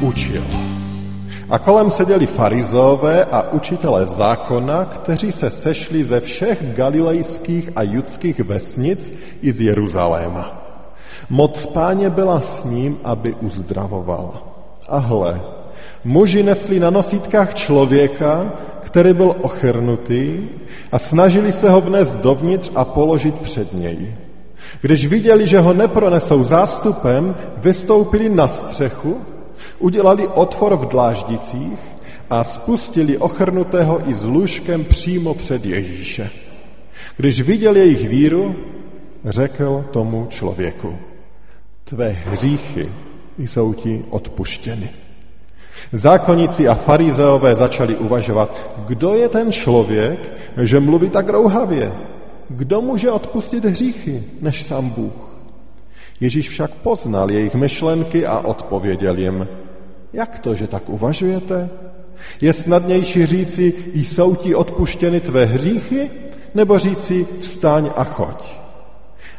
učil. A kolem seděli farizové a učitelé zákona, kteří se sešli ze všech galilejských a judských vesnic i z Jeruzaléma. Moc páně byla s ním, aby uzdravoval. A hle, muži nesli na nosítkách člověka, který byl ochrnutý a snažili se ho vnést dovnitř a položit před něj. Když viděli, že ho nepronesou zástupem, vystoupili na střechu, udělali otvor v dláždicích a spustili ochrnutého i s lůžkem přímo před Ježíše. Když viděl jejich víru, řekl tomu člověku, tvé hříchy jsou ti odpuštěny. Zákonníci a farizeové začali uvažovat, kdo je ten člověk, že mluví tak rouhavě. Kdo může odpustit hříchy, než sám Bůh? Ježíš však poznal jejich myšlenky a odpověděl jim, jak to, že tak uvažujete? Je snadnější říci, jsou ti odpuštěny tvé hříchy, nebo říci, vstaň a choď.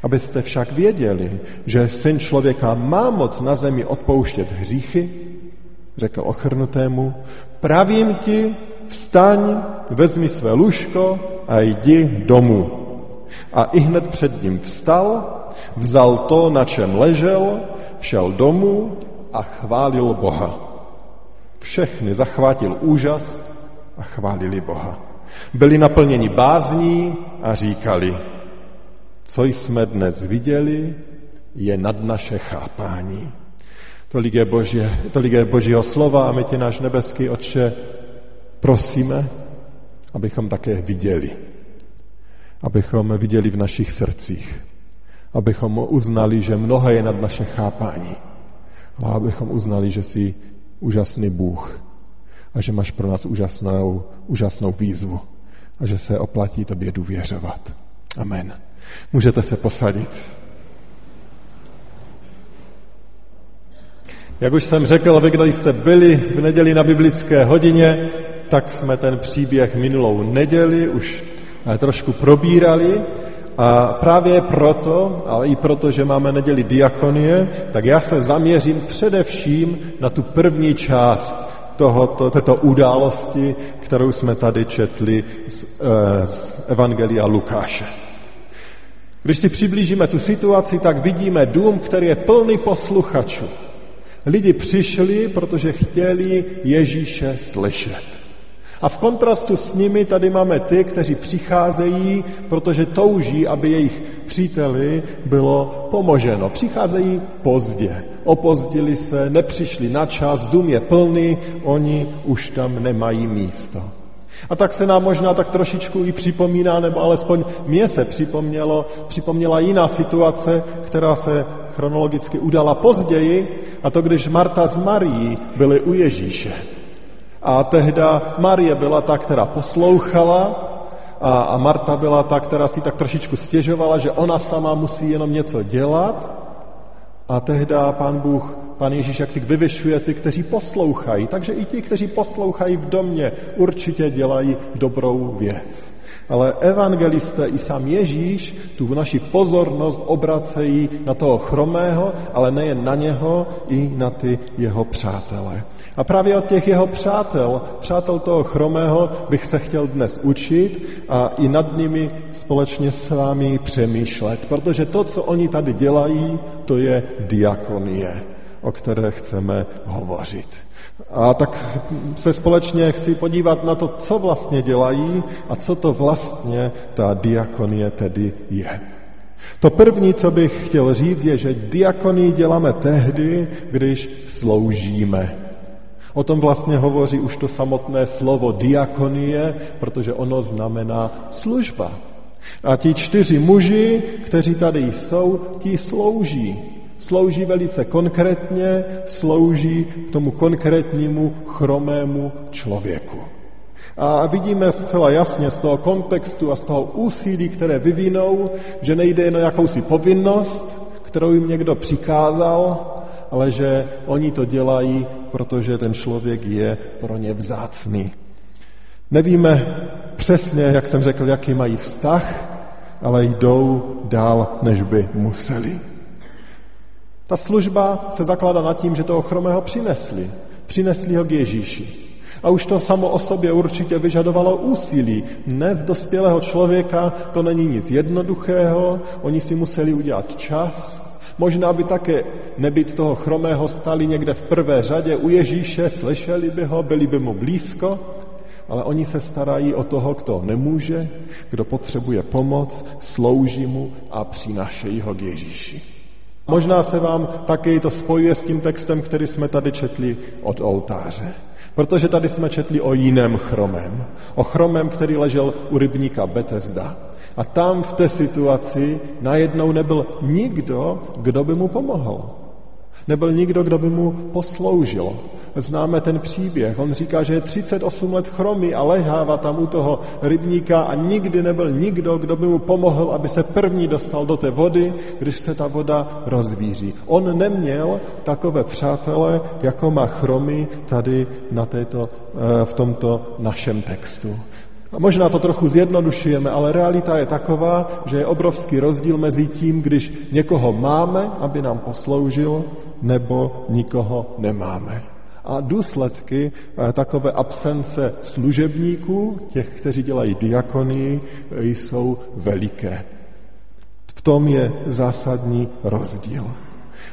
Abyste však věděli, že syn člověka má moc na zemi odpouštět hříchy, řekl ochrnutému, pravím ti, vstaň, vezmi své lůžko a jdi domů. A i hned před ním vstal, vzal to, na čem ležel, šel domů a chválil Boha. Všechny zachvátil úžas a chválili Boha. Byli naplněni bázní a říkali, co jsme dnes viděli, je nad naše chápání. Tolik je, Boží, tolik je Božího slova a my tě náš nebeský Otče prosíme, abychom také viděli. Abychom viděli v našich srdcích. Abychom uznali, že mnohé je nad naše chápání. Ale abychom uznali, že jsi úžasný Bůh a že máš pro nás úžasnou, úžasnou výzvu a že se oplatí tobě důvěřovat. Amen. Můžete se posadit. Jak už jsem řekl, vy, kdo jste byli v neděli na biblické hodině, tak jsme ten příběh minulou neděli už eh, trošku probírali a právě proto, ale i proto, že máme neděli diakonie, tak já se zaměřím především na tu první část tohoto, této události, kterou jsme tady četli z, eh, z Evangelia Lukáše. Když si přiblížíme tu situaci, tak vidíme dům, který je plný posluchačů. Lidi přišli, protože chtěli Ježíše slyšet. A v kontrastu s nimi tady máme ty, kteří přicházejí, protože touží, aby jejich příteli bylo pomoženo. Přicházejí pozdě. Opozdili se, nepřišli na čas, dům je plný, oni už tam nemají místo. A tak se nám možná tak trošičku i připomíná, nebo alespoň mě se připomnělo, připomněla jiná situace, která se chronologicky udala později, a to když Marta s Marií byly u Ježíše. A tehda Marie byla ta, která poslouchala a, a Marta byla ta, která si tak trošičku stěžovala, že ona sama musí jenom něco dělat. A tehda pán Bůh, pán Ježíš, jak si vyvyšuje ty, kteří poslouchají. Takže i ti, kteří poslouchají v domě, určitě dělají dobrou věc ale evangelisté i sám Ježíš tu naši pozornost obracejí na toho chromého, ale nejen na něho, i na ty jeho přátele. A právě od těch jeho přátel, přátel toho chromého, bych se chtěl dnes učit a i nad nimi společně s vámi přemýšlet, protože to, co oni tady dělají, to je diakonie, o které chceme hovořit. A tak se společně chci podívat na to, co vlastně dělají a co to vlastně ta diakonie tedy je. To první, co bych chtěl říct, je, že diakonii děláme tehdy, když sloužíme. O tom vlastně hovoří už to samotné slovo diakonie, protože ono znamená služba. A ti čtyři muži, kteří tady jsou, ti slouží. Slouží velice konkrétně, slouží k tomu konkrétnímu chromému člověku. A vidíme zcela jasně z toho kontextu a z toho úsilí, které vyvinou, že nejde jen o jakousi povinnost, kterou jim někdo přikázal, ale že oni to dělají, protože ten člověk je pro ně vzácný. Nevíme přesně, jak jsem řekl, jaký mají vztah, ale jdou dál, než by museli. Ta služba se zakládá nad tím, že toho chromého přinesli. Přinesli ho k Ježíši. A už to samo o sobě určitě vyžadovalo úsilí. Dnes dospělého člověka to není nic jednoduchého, oni si museli udělat čas, Možná by také nebyt toho chromého stali někde v prvé řadě u Ježíše, slyšeli by ho, byli by mu blízko, ale oni se starají o toho, kdo nemůže, kdo potřebuje pomoc, slouží mu a přinášejí ho k Ježíši. Možná se vám také to spojuje s tím textem, který jsme tady četli od oltáře. Protože tady jsme četli o jiném chromem. O chromem, který ležel u rybníka Betesda. A tam v té situaci najednou nebyl nikdo, kdo by mu pomohl. Nebyl nikdo, kdo by mu posloužil. Známe ten příběh. On říká, že je 38 let chromý a lehává tam u toho rybníka a nikdy nebyl nikdo, kdo by mu pomohl, aby se první dostal do té vody, když se ta voda rozvíří. On neměl takové přátele, jako má chromy tady na této, eh, v tomto našem textu. A možná to trochu zjednodušujeme, ale realita je taková, že je obrovský rozdíl mezi tím, když někoho máme, aby nám posloužil, nebo nikoho nemáme. A důsledky eh, takové absence služebníků, těch, kteří dělají diakonii, jsou veliké. V tom je zásadní rozdíl.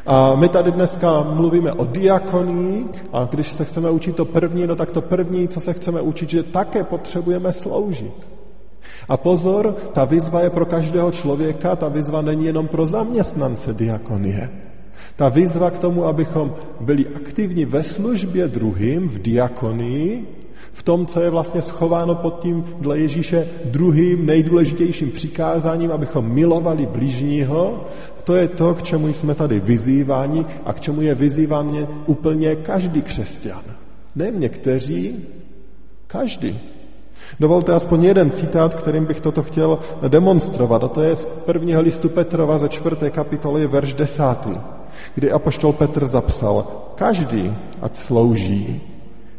A my tady dneska mluvíme o diakonii a když se chceme učit to první, no tak to první, co se chceme učit, že také potřebujeme sloužit. A pozor, ta výzva je pro každého člověka, ta výzva není jenom pro zaměstnance diakonie. Ta výzva k tomu, abychom byli aktivní ve službě druhým, v diakonii, v tom, co je vlastně schováno pod tím dle Ježíše druhým nejdůležitějším přikázáním, abychom milovali blížního, to je to, k čemu jsme tady vyzýváni a k čemu je vyzýván úplně každý křesťan. Ne někteří, každý. Dovolte aspoň jeden citát, kterým bych toto chtěl demonstrovat, a to je z prvního listu Petrova ze čtvrté kapitoly, verš desátý, kdy apoštol Petr zapsal, každý, ať slouží,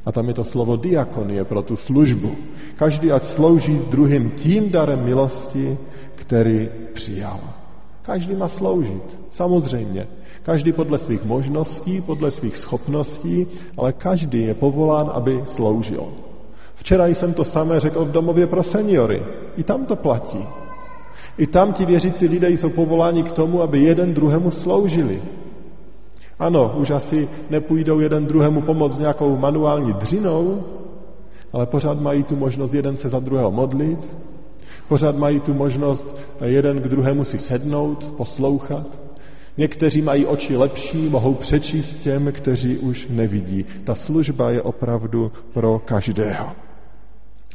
a tam je to slovo diakonie pro tu službu, každý, ať slouží druhým tím darem milosti, který přijal. Každý má sloužit, samozřejmě. Každý podle svých možností, podle svých schopností, ale každý je povolán, aby sloužil. Včera jsem to samé řekl v domově pro seniory. I tam to platí. I tam ti věřící lidé jsou povoláni k tomu, aby jeden druhému sloužili. Ano, už asi nepůjdou jeden druhému pomoct nějakou manuální dřinou, ale pořád mají tu možnost jeden se za druhého modlit, Pořád mají tu možnost jeden k druhému si sednout, poslouchat. Někteří mají oči lepší, mohou přečíst těm, kteří už nevidí. Ta služba je opravdu pro každého.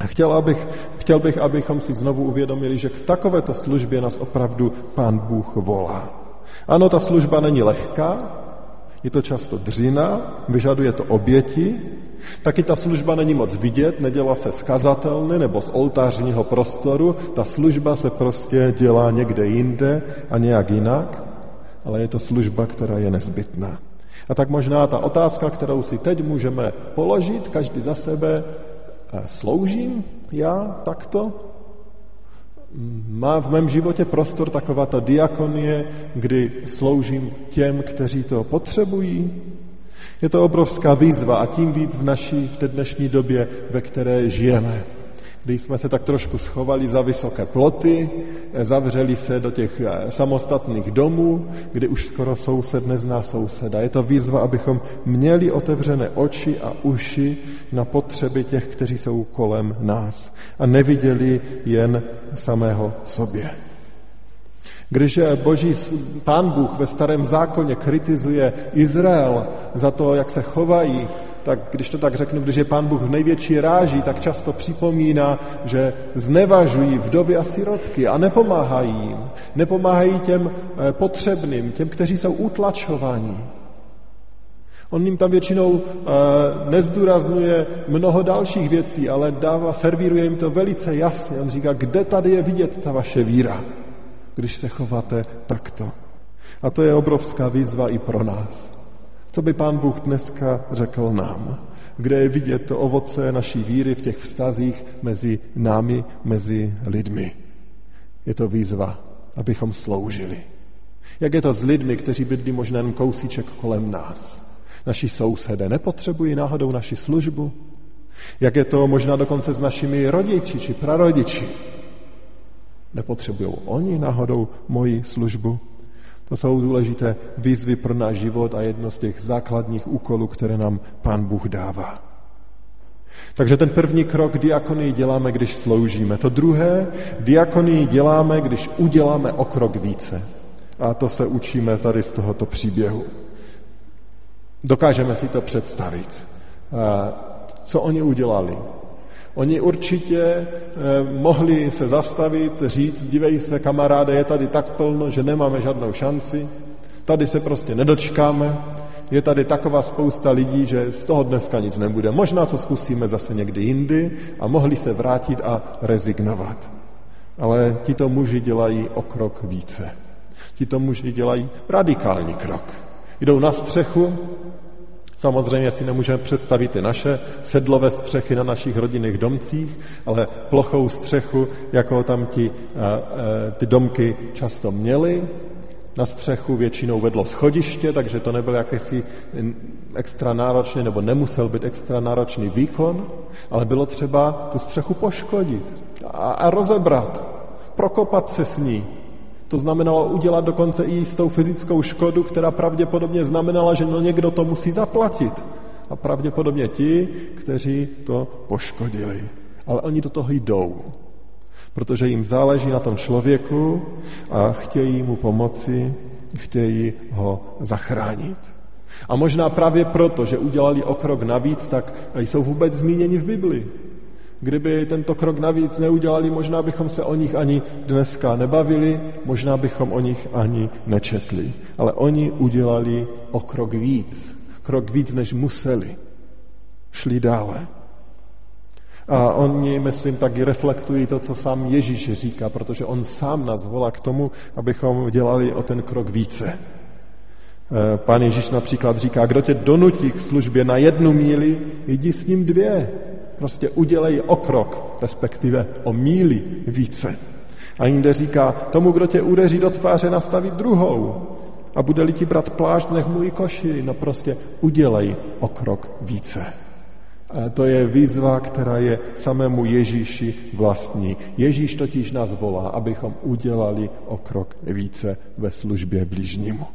A chtěl, abych, chtěl bych, abychom si znovu uvědomili, že k takovéto službě nás opravdu Pán Bůh volá. Ano, ta služba není lehká, je to často dřina, vyžaduje to oběti, taky ta služba není moc vidět, nedělá se skazatelny nebo z oltářního prostoru, ta služba se prostě dělá někde jinde a nějak jinak, ale je to služba, která je nezbytná. A tak možná ta otázka, kterou si teď můžeme položit, každý za sebe, eh, sloužím já takto? Má v mém životě prostor taková ta diakonie, kdy sloužím těm, kteří to potřebují? Je to obrovská výzva a tím víc v naší, v té dnešní době, ve které žijeme. Kdy jsme se tak trošku schovali za vysoké ploty, zavřeli se do těch eh, samostatných domů, kdy už skoro soused nezná souseda. Je to výzva, abychom měli otevřené oči a uši na potřeby těch, kteří jsou kolem nás a neviděli jen samého sobě. Když boží pán Bůh ve starém zákoně kritizuje Izrael za to, jak se chovají tak když to tak řeknu, když je pán Bůh v největší ráží, tak často připomíná, že znevažují vdovy a sirotky a nepomáhají jim. Nepomáhají těm eh, potřebným, těm, kteří jsou utlačovaní. On jim tam většinou e, nezdůrazňuje mnoho dalších věcí, ale dává, servíruje jim to velice jasně. On říká, kde tady je vidět ta vaše víra, když se chováte takto. A to je obrovská výzva i pro nás. Co by pán Bůh dneska řekl nám? Kde je vidět to ovoce naší víry v těch vztazích mezi námi, mezi lidmi? Je to výzva, abychom sloužili. Jak je to s lidmi, kteří bydlí možná jen kousíček kolem nás? Naši sousedé nepotřebují náhodou naši službu? Jak je to možná dokonce s našimi rodiči či prarodiči? Nepotřebují oni náhodou moji službu? To jsou důležité výzvy pro náš život a jedno z těch základních úkolů, které nám Pán Bůh dává. Takže ten první krok diakonii děláme, když sloužíme. To druhé, diakonii děláme, když uděláme o krok více. A to se učíme tady z tohoto příběhu. Dokážeme si to představit. Co oni udělali? Oni určitě eh, mohli se zastavit, říct, dívej se, kamaráde, je tady tak plno, že nemáme žádnou šanci, tady se prostě nedočkáme, je tady taková spousta lidí, že z toho dneska nic nebude. Možná to zkusíme zase někdy jindy a mohli se vrátit a rezignovat. Ale tito muži dělají o krok více. Tito muži dělají radikální krok. Jdou na střechu, Samozřejmě si nemůžeme představit ty naše sedlové střechy na našich rodinných domcích, ale plochou střechu, jako tam ti, ty domky často měly. Na střechu většinou vedlo schodiště, takže to nebyl jakýsi extra náročný, nebo nemusel být extra náročný výkon, ale bylo třeba tu střechu poškodit a, a rozebrat, prokopat se s ní, to znamenalo udělat dokonce i jistou fyzickou škodu, která pravděpodobně znamenala, že no někdo to musí zaplatit. A pravděpodobně ti, kteří to poškodili. Ale oni do toho jdou, protože jim záleží na tom člověku a chtějí mu pomoci, chtějí ho zachránit. A možná právě proto, že udělali o krok navíc, tak jsou vůbec zmíněni v Biblii. Kdyby tento krok navíc neudělali, možná bychom se o nich ani dneska nebavili, možná bychom o nich ani nečetli. Ale oni udělali o krok víc. Krok víc, než museli. Šli dále. A oni, myslím, taky reflektují to, co sám Ježíš říká, protože on sám nás volá k tomu, abychom dělali o ten krok více. Eh, pán Ježíš například říká, kdo tě donutí k službě na jednu míli, jdi s ním dvě. Prostě udělej o krok, respektive o míli více. A jinde říká, tomu, kdo tě udeří do tváře, nastavit druhou. A bude-li ti brat plášť, nech mu i koši. No prostě udělej o krok více. A to je výzva, která je samému Ježíši vlastní. Ježíš totiž nás volá, abychom udělali o krok více ve službě blížnímu.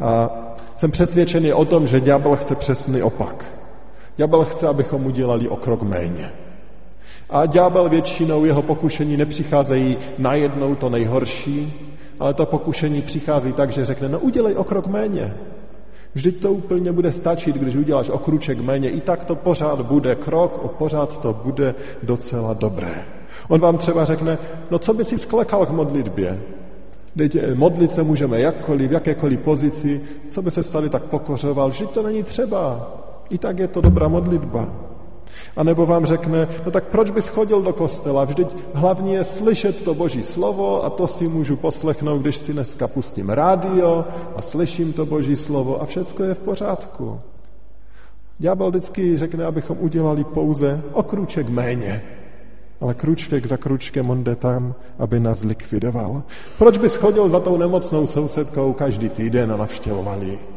A jsem přesvědčený o tom, že ďábel chce přesný opak. Ďábel chce, abychom udělali o krok méně. A ďábel většinou jeho pokušení nepřicházejí najednou to nejhorší, ale to pokušení přichází tak, že řekne, no udělej o krok méně. Vždyť to úplně bude stačit, když uděláš o kruček méně. I tak to pořád bude krok, o pořád to bude docela dobré. On vám třeba řekne, no co by si sklekal k modlitbě? Teď modlit se můžeme jakkoliv, v jakékoliv pozici, co by se stali tak pokořoval, že to není třeba. I tak je to dobrá modlitba. A nebo vám řekne, no tak proč bys chodil do kostela? Vždyť hlavně je slyšet to boží slovo a to si můžu poslechnout, když si dneska pustím rádio a slyším to boží slovo a všecko je v pořádku. Ďábel vždycky řekne, abychom udělali pouze o kruček méně. Ale kruček za kručkem on jde tam, aby nás likvidoval. Proč bys chodil za tou nemocnou sousedkou každý týden a navštěvoval ji?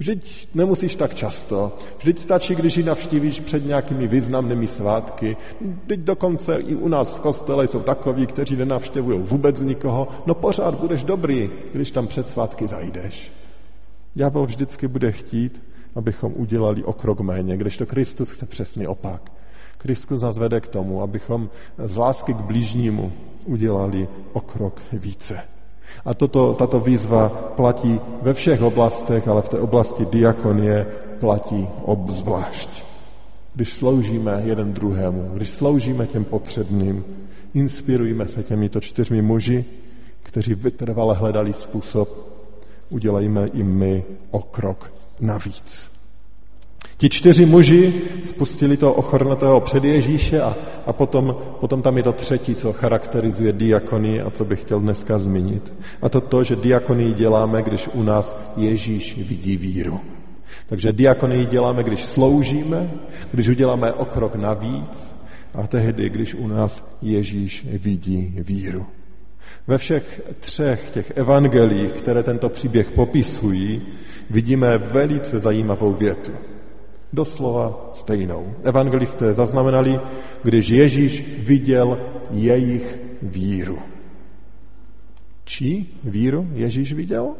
Vždyť nemusíš tak často. Vždyť stačí, když ji navštívíš před nějakými významnými svátky. Vždyť dokonce i u nás v kostele jsou takoví, kteří nenavštěvují vůbec nikoho. No pořád budeš dobrý, když tam před svátky zajdeš. Ďábel vždycky bude chtít, abychom udělali o krok méně, když to Kristus chce přesný opak. Kristus nás vede k tomu, abychom z lásky k blížnímu udělali o krok více. A toto, tato výzva platí ve všech oblastech, ale v té oblasti diakonie platí obzvlášť. Když sloužíme jeden druhému, když sloužíme těm potřebným, inspirujeme se těmito čtyřmi muži, kteří vytrvale hledali způsob, udělejme i my o krok navíc. Ti čtyři muži spustili toho ochornatého před Ježíše a, a potom, potom tam je to třetí, co charakterizuje diakonii a co bych chtěl dneska zmínit. A to to, že diakonii děláme, když u nás Ježíš vidí víru. Takže diakonii děláme, když sloužíme, když uděláme o krok navíc a tehdy, když u nás Ježíš vidí víru. Ve všech třech těch evangelích, které tento příběh popisují, vidíme velice zajímavou větu. Doslova stejnou. Evangelisté zaznamenali, když Ježíš viděl jejich víru. Čí víru Ježíš viděl?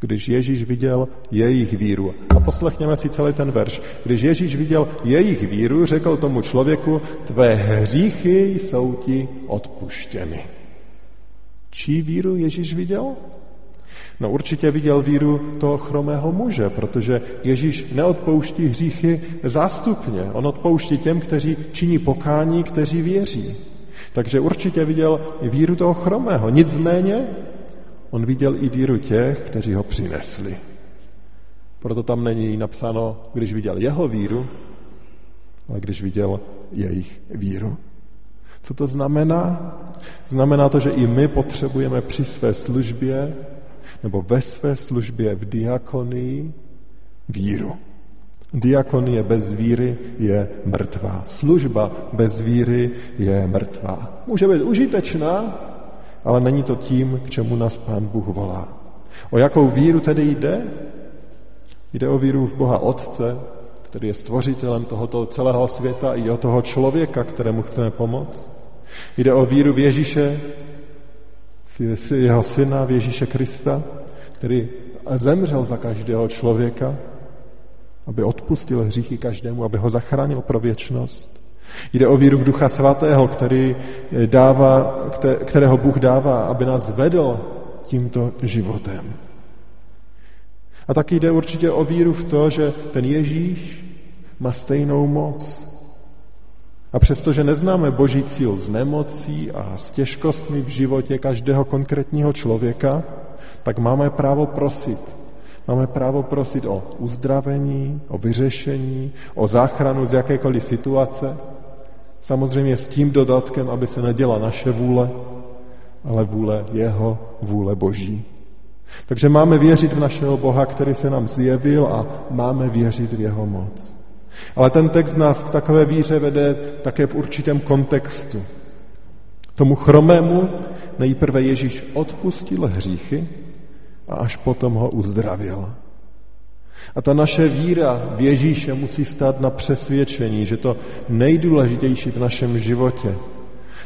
Když Ježíš viděl jejich víru. A poslechněme si celý ten verš. Když Ježíš viděl jejich víru, řekl tomu člověku, tvé hříchy jsou ti odpuštěny. Čí víru Ježíš viděl? No určitě viděl víru toho chromého muže, protože Ježíš neodpouští hříchy zástupně. On odpouští těm, kteří činí pokání, kteří věří. Takže určitě viděl víru toho chromého. Nicméně on viděl i víru těch, kteří ho přinesli. Proto tam není napsáno, když viděl jeho víru, ale když viděl jejich víru. Co to znamená? Znamená to, že i my potřebujeme při své službě nebo ve své službě v diakonii víru. Diakonie bez víry je mrtvá. Služba bez víry je mrtvá. Může být užitečná, ale není to tím, k čemu nás Pán Bůh volá. O jakou víru tedy jde? Jde o víru v Boha Otce, který je stvořitelem tohoto celého světa i o toho člověka, kterému chceme pomoct. Jde o víru v Ježíše, jeho syna, Ježíše Krista, který zemřel za každého člověka, aby odpustil hříchy každému, aby ho zachránil pro věčnost. Jde o víru v Ducha Svatého, který dává, kterého Bůh dává, aby nás vedl tímto životem. A taky jde určitě o víru v to, že ten Ježíš má stejnou moc, a přestože neznáme boží cíl z nemocí a s těžkostmi v životě každého konkrétního člověka, tak máme právo prosit. Máme právo prosit o uzdravení, o vyřešení, o záchranu z jakékoliv situace. Samozřejmě s tím dodatkem, aby se neděla naše vůle, ale vůle jeho, vůle Boží. Takže máme věřit v našeho Boha, který se nám zjevil a máme věřit v jeho moc. Ale ten text nás k takové víře vede také v určitém kontextu. Tomu chromému nejprve Ježíš odpustil hříchy a až potom ho uzdravil. A ta naše víra v Ježíše musí stát na přesvědčení, že to nejdůležitější v našem životě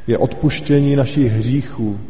je odpuštění našich hříchů